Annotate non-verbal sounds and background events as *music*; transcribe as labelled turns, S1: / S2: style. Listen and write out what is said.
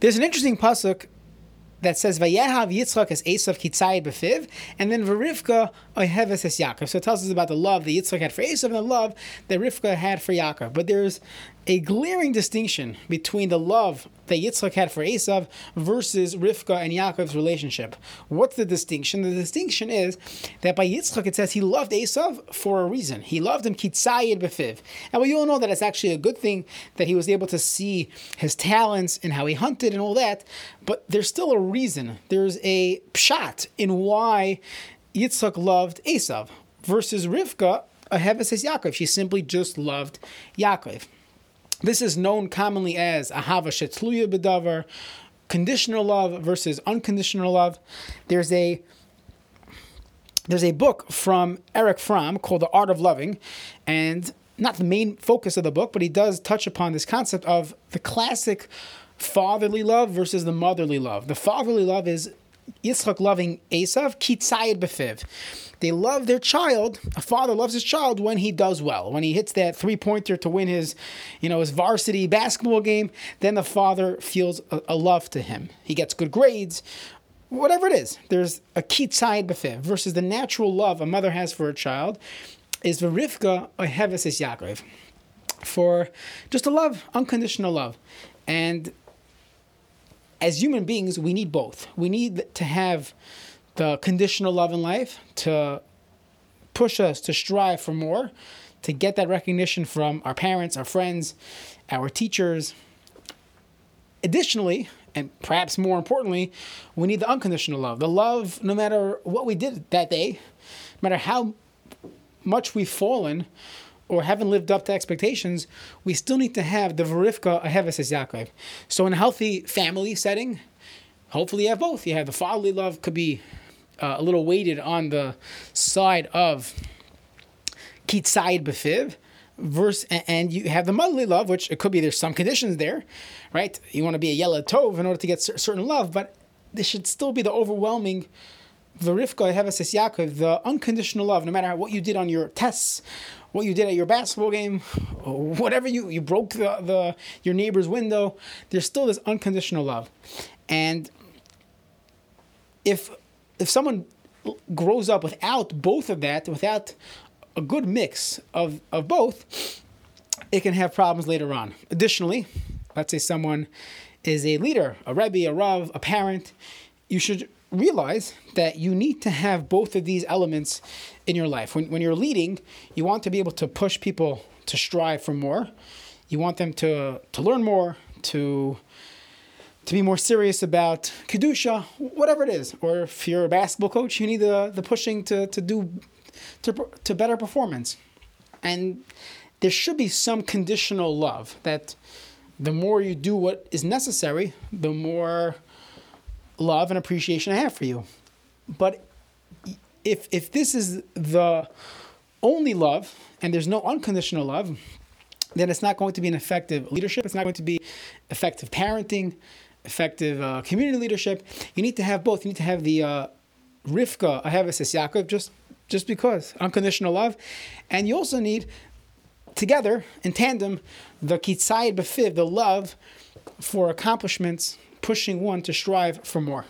S1: There's an interesting pasuk that says Vayehav Yitzchak as Esav Kitzayid Befiv, and then Varivka Oheves es Yaakov. So it tells us about the love that Yitzchak had for Esav and the love that Rivka had for Yaakov. But there's a glaring distinction between the love that Yitzchak had for Esav versus Rivka and Yaakov's relationship. What's the distinction? The distinction is that by Yitzchak it says he loved Esav for a reason. He loved him kitzayid befiv. And we all know that it's actually a good thing that he was able to see his talents and how he hunted and all that. But there's still a reason. There's a pshat in why Yitzchak loved Esav versus Rivka. Aheva says Yaakov. She simply just loved Yaakov. This is known commonly as ahava shetluya bedavar, conditional love versus unconditional love. There's a there's a book from Erich Fromm called The Art of Loving, and not the main focus of the book, but he does touch upon this concept of the classic fatherly love versus the motherly love. The fatherly love is Yitzchak loving Esav, kitzayid befiv. They love their child. A father loves his child when he does well. When he hits that three pointer to win his, you know, his varsity basketball game, then the father feels a, a love to him. He gets good grades. Whatever it is, there's a kitzayid befiv versus the natural love a mother has for a child is Verivka Oheves is Yaakov. For just a love, unconditional love. And as human beings, we need both. We need to have the conditional love in life to push us to strive for more, to get that recognition from our parents, our friends, our teachers. Additionally, and perhaps more importantly, we need the unconditional love. The love, no matter what we did that day, no matter how much we've fallen, or haven't lived up to expectations, we still need to have the Verivka Aheves Yaakov. So in a healthy family setting, hopefully you have both. You have the fatherly love could be uh, a little weighted on the side of Kitzayid Befiv, verse and you have the motherly love, which it could be there's some conditions there, right? You want to be a yeled tov in order to get certain love, but this should still be the overwhelming Verivka Heveses Yaakov, the unconditional love, no matter what you did on your tests, what you did at your basketball game, *laughs* whatever you you broke the, the your neighbor's window, there's still this unconditional love. And if if someone grows up without both of that, without a good mix of, of both, it can have problems later on. Additionally, let's say someone is a leader, a rebbe, a rav, a parent, you should realize that you need to have both of these elements in your life. When, when you're leading, you want to be able to push people to strive for more. You want them to, to learn more, to, to be more serious about Kedusha, whatever it is. Or if you're a basketball coach, you need the, the pushing to, to do to, to better performance. And there should be some conditional love that the more you do what is necessary, the more love and appreciation I have for you. But if if this is the only love and there's no unconditional love, then it's not going to be an effective leadership. It's not going to be effective parenting, effective uh, community leadership. You need to have both. You need to have the uh, Rivka Aheves Yaakov, just just because unconditional love, and you also need together in tandem the kitzayid befiv, the love for accomplishments pushing one to strive for more.